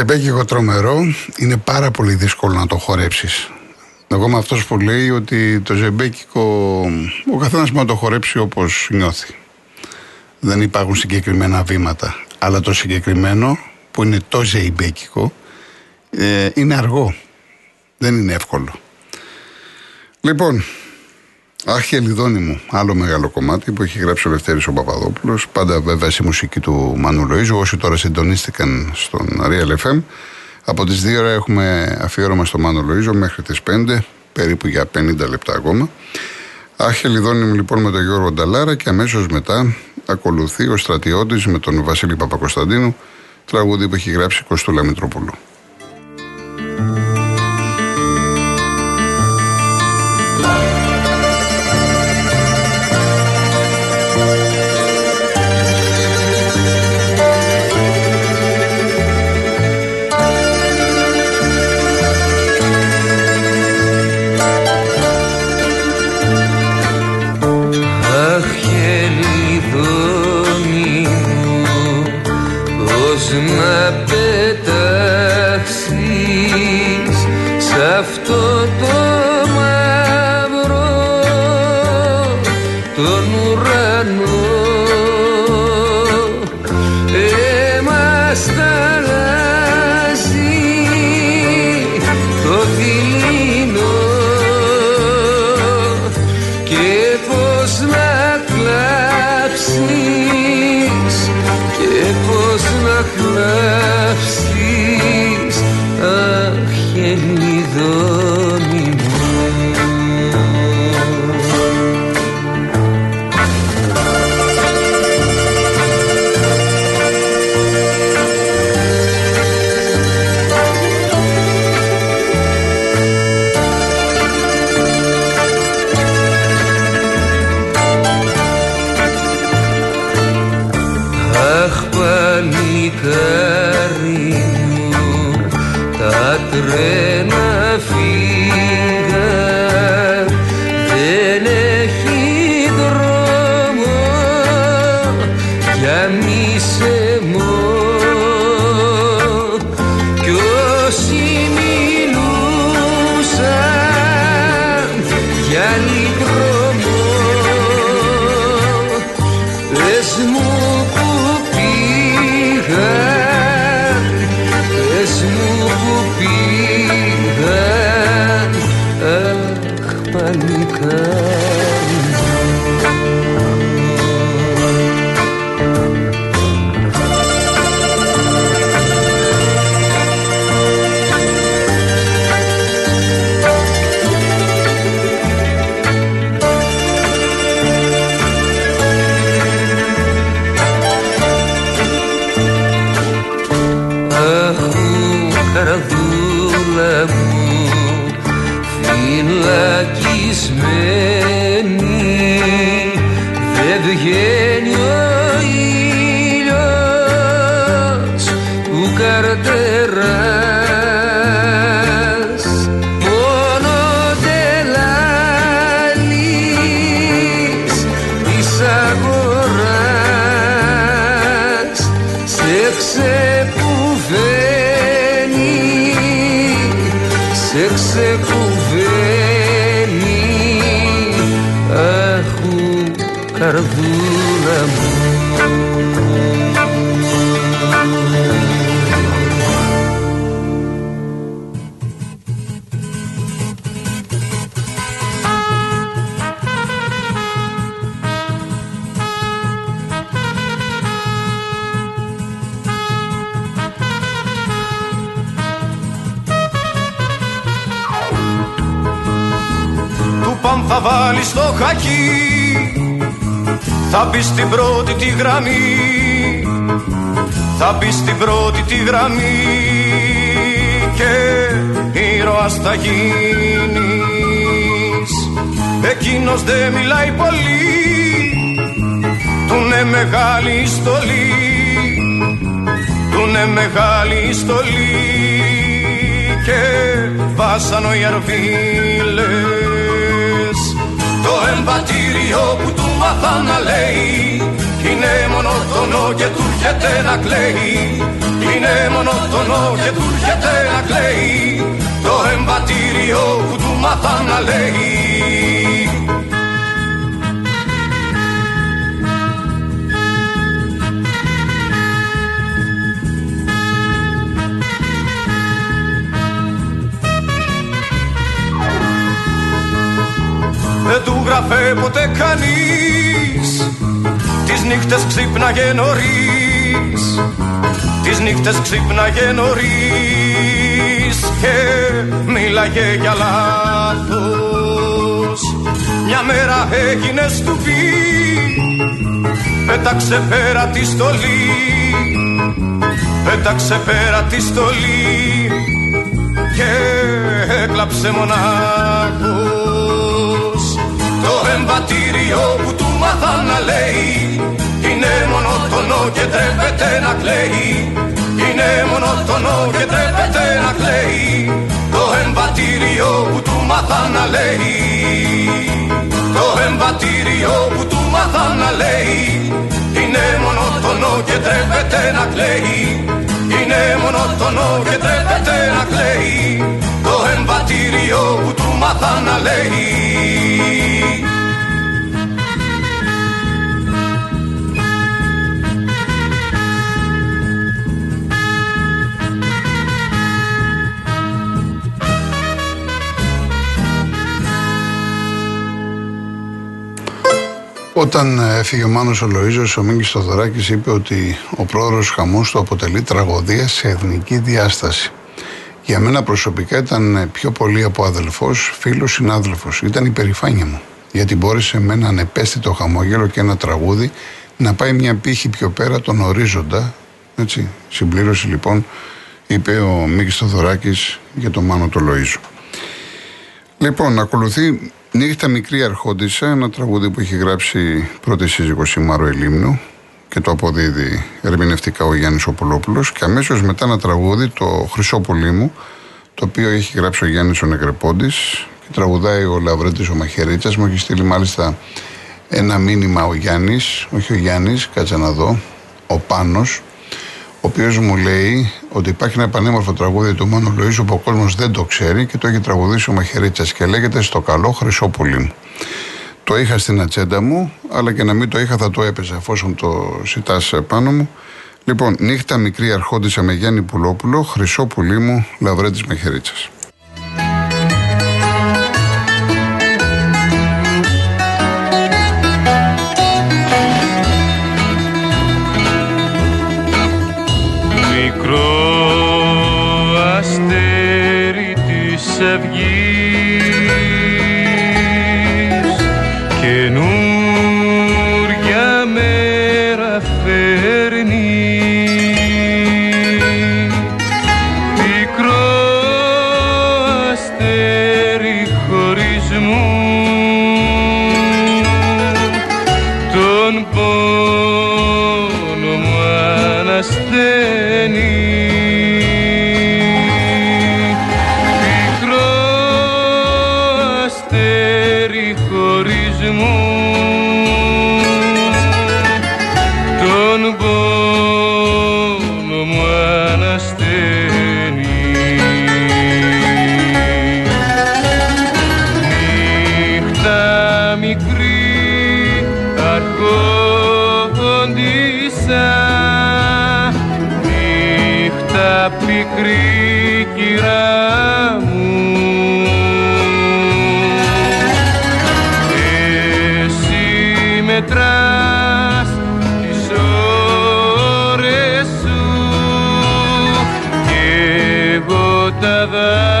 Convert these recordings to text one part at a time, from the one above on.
ζεμπέκικο τρομερό είναι πάρα πολύ δύσκολο να το χορέψεις. Εγώ είμαι αυτός που λέει ότι το ζεμπέκικο ο καθένας μπορεί να το χορέψει όπως νιώθει. Δεν υπάρχουν συγκεκριμένα βήματα. Αλλά το συγκεκριμένο που είναι το ζεϊμπέκικο ε, είναι αργό. Δεν είναι εύκολο. Λοιπόν, Άχι Ελιδόνι μου, άλλο μεγάλο κομμάτι που έχει γράψει ο Λευτέρης ο Παπαδόπουλος, πάντα βέβαια στη μουσική του Μανού Λοΐζου, όσοι τώρα συντονίστηκαν στον Real FM. Από τις 2 ώρα έχουμε αφιέρωμα στο Μάνο Λοΐζο μέχρι τις 5, περίπου για 50 λεπτά ακόμα. Άχι Ελιδόνι μου λοιπόν με τον Γιώργο Νταλάρα και αμέσως μετά ακολουθεί ο στρατιώτης με τον Βασίλη Παπακοσταντίνου, τραγούδι που έχει γράψει Κωστούλα Μητροπούλου. τον ουρανό. cartera θα βάλει στο χακί. Θα μπει στην πρώτη τη γραμμή. Θα μπει στην πρώτη τη γραμμή. Και ήρωας θα γίνεις. Εκείνος δεν μιλάει πολύ. Του είναι μεγάλη στολή. Του είναι μεγάλη στολή. Και βάσανο οι αρβίλες. το εμβατήριο που του μάθα να λέει. Είναι μονότονο και του έρχεται να κλαίει. Είναι μονότονο και του έρχεται να κλαίει. Το εμβατήριο που του μάθα να λέει Δεν του γράφε ποτέ κανείς. Τις νύχτες ξύπναγε νωρίς. Τις νύχτες ξύπναγε νωρίς Και μίλαγε για λάθος. Μια μέρα έγινε στουπί Πέταξε πέρα τη στολή. Πέταξε πέρα τη στολή Και έκλαψε μονάχος. Το εμβατήριο που του μάθα να λέει. Είναι μονότονο και τρέπεται να κλαίει. Είναι μονότονο και τρέπεται να κλαίει. Το εμβατήριο που του μάθα να λέει. Το εμβατήριο που του μάθα να λέει. Είναι μονότονο και τρέπεται να κλαίει. Είναι μονότονο και τρέπεται να κλαίει. Το εμβατήριο που του μάθα να λέει Όταν έφυγε ο Μάνος ο Λοΐζος, ο Μίγκης Στοδωράκης είπε ότι ο πρόεδρος χαμός του αποτελεί τραγωδία σε εθνική διάσταση. Για μένα προσωπικά ήταν πιο πολύ από αδελφός, φίλος, συνάδελφος. Ήταν η περηφάνεια μου. Γιατί μπόρεσε με έναν επέστητο χαμόγελο και ένα τραγούδι να πάει μια πύχη πιο πέρα τον ορίζοντα. Έτσι, συμπλήρωση λοιπόν, είπε ο Μίκης Στοδωράκης για τον Μάνο το Λοΐζο. Λοιπόν, ακολουθεί Νύχτα μικρή αρχόντισα, ένα τραγούδι που έχει γράψει πρώτη σύζυγος η Μάρο Ελίμνου και το αποδίδει ερμηνευτικά ο Γιάννης Οπολόπουλος και αμέσως μετά ένα τραγούδι, το Χρυσό μου, το οποίο έχει γράψει ο Γιάννης ο Νεκρεπόντης και τραγουδάει ο Λαβρέντης ο Μαχαιρίτσας, μου έχει στείλει μάλιστα ένα μήνυμα ο Γιάννης, όχι ο Γιάννης, κάτσε να δω, ο Πάνος, ο οποίος μου λέει ότι υπάρχει ένα πανέμορφο τραγούδι του Μάνου Λοίζου που ο κόσμος δεν το ξέρει και το έχει τραγουδήσει ο Μαχαιρίτσα και λέγεται Στο καλό Χρυσόπουλη μου. Το είχα στην ατσέντα μου, αλλά και να μην το είχα θα το έπαιζα εφόσον το ζητάς πάνω μου. Λοιπόν, νύχτα μικρή αρχόντισα με Γιάννη Πουλόπουλο, Χρυσόπουλη μου, Λαβρέτη Μαχαιρίτσα. of you. the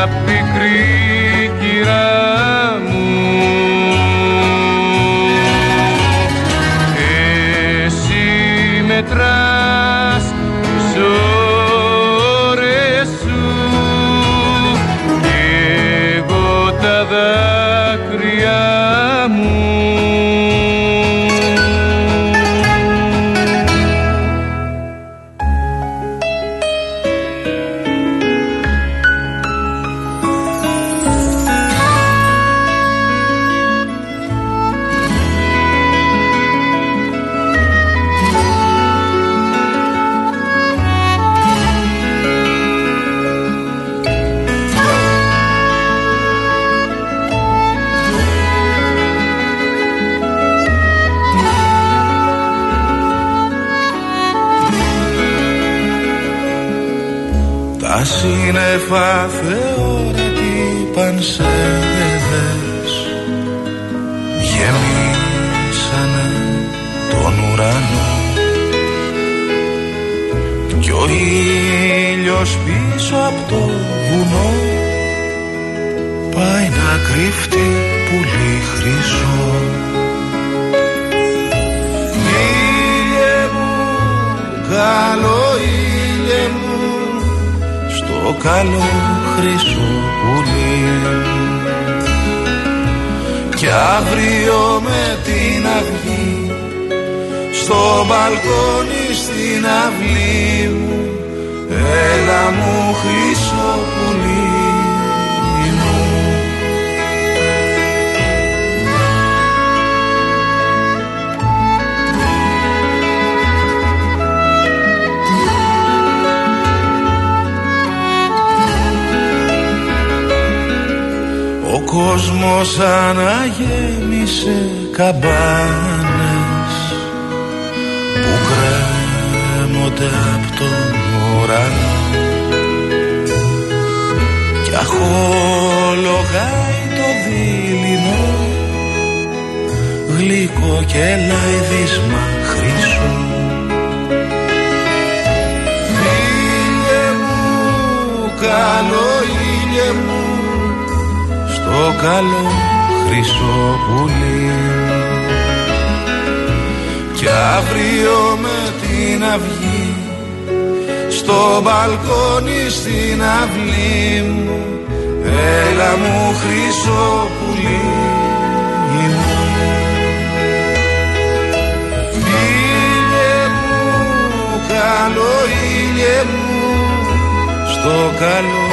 happy green. Σύννεφα θεόρατοι πανσέδες γεμίσανε τον ουρανό. Κι ο ήλιος πίσω από το βουνό πάει να κρύφτει στο καλό χρυσό πουλί. Κι αύριο με την αυγή στο μπαλκόνι στην αυλή μου έλα μου χρυσό πουλί κόσμος αναγέμισε καμπάνες που κρέμονται από τον ουρανό κι αχολογάει το δίληνο γλυκό και λαϊδίσμα χρυσό Ήλιε μου, καλό ήλιε μου το καλό χρυσό πουλί. Κι αύριο με την αυγή στο μπαλκόνι στην αυλή μου έλα μου χρυσό πουλί. Ήλιε μου, καλό ήλιε μου στο καλό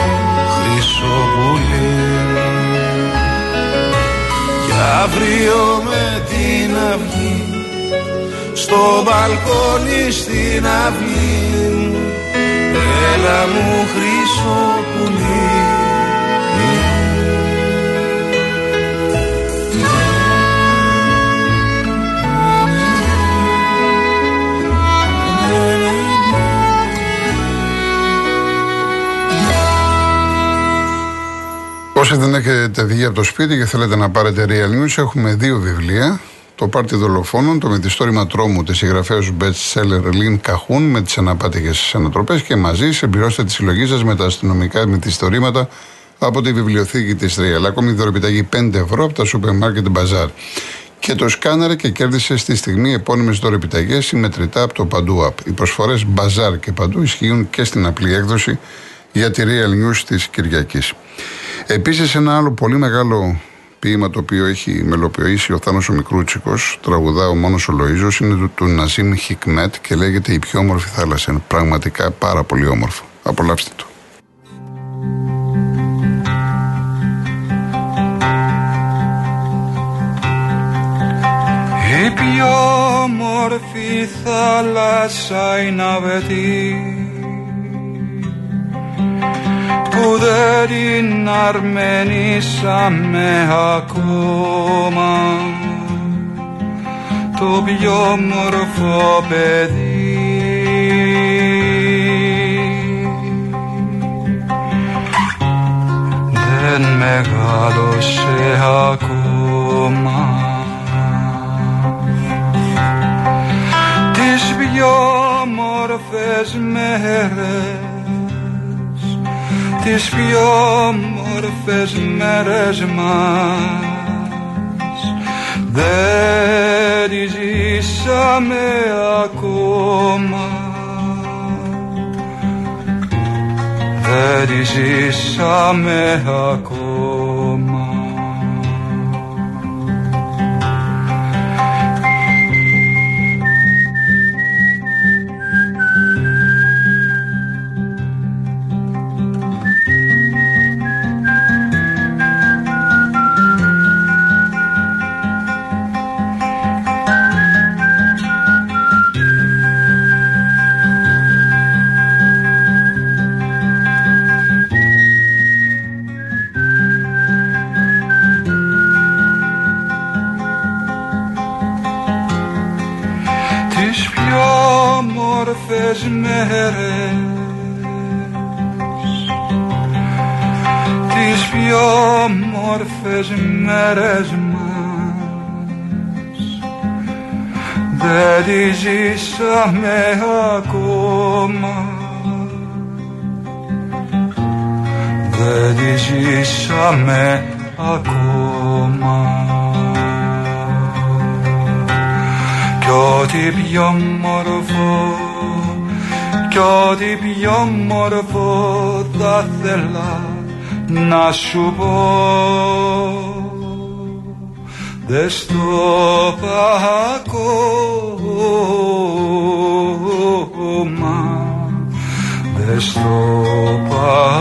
αύριο με την αυγή στο μπαλκόνι στην αυλή. Μου έλα μου χρυσό πουλί Όσοι δεν έχετε βγει από το σπίτι και θέλετε να πάρετε Real News, έχουμε δύο βιβλία. Το Πάρτι Δολοφόνων, το μυθιστόρημα τρόμου της συγγραφέας best seller Λίν Καχούν με τις αναπάτηχε ανατροπές και μαζί συμπληρώστε τη συλλογή σας με τα αστυνομικά μυθιστορήματα από τη βιβλιοθήκη της Real. Ακόμη δωρεπιταγή 5 ευρώ από τα σούπερ μάρκετ μπαζάρ. Και το σκάναρε και κέρδισε στη στιγμή επώνυμες δωρεπιταγές συμμετρητά από το Παντού App. Οι προσφορές μπαζάρ και παντού ισχύουν και στην απλή έκδοση για τη Real News της Κυριακής. Επίσης, ένα άλλο πολύ μεγάλο ποίημα το οποίο έχει μελοποιήσει ο Θάνος ο Μικρούτσικος, τραγουδά ο μόνος ο Λοΐζος, είναι του, του Ναζίμ Χικμέτ και λέγεται «Η πιο όμορφη θάλασσα». Είναι πραγματικά πάρα πολύ όμορφο. Απολαύστε το. Η πιο όμορφη θάλασσα είναι αβετή που δεν την αρμενήσαμε ακόμα. Το πιο μορφό παιδί. Δεν μεγάλωσε ακόμα. Τις πιο μορφές μέρες τις πιο όμορφες μέρες μας. Δεν τις ζήσαμε ακόμα. Δεν τις ζήσαμε ακόμα μέρες μας δεν τις ζήσαμε ακόμα. Δεν τις ζήσαμε ακόμα. Κι ό,τι πιο μορφό κι ό,τι πιο μορφό θα θέλα να σου πω δες στο ακόμα δες στο ακόμα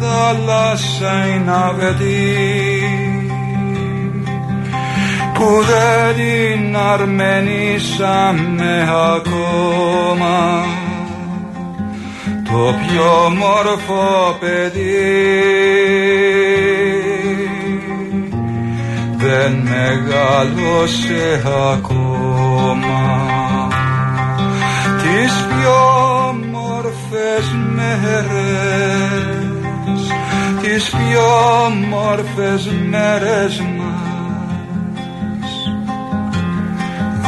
θάλασσα είναι αβετή που δεν την αρμενήσαμε ακόμα. Το πιο μόρφο παιδί. Δεν μεγάλωσε ακόμα. Τις πιο μόρφες μέρες. Τις πιο μόρφες μέρες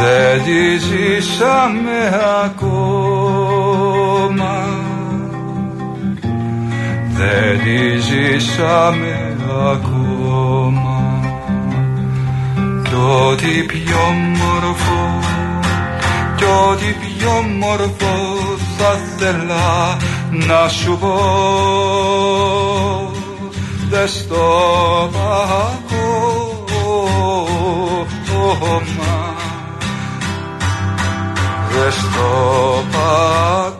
δεν τις ζήσαμε ακόμα. Δεν τις ζήσαμε ακόμα. Κι ό,τι πιο μορφό κι ό,τι πιο μορφό θα θέλα να σου πω. Δεν στο ακόμα δεν στο ακόμα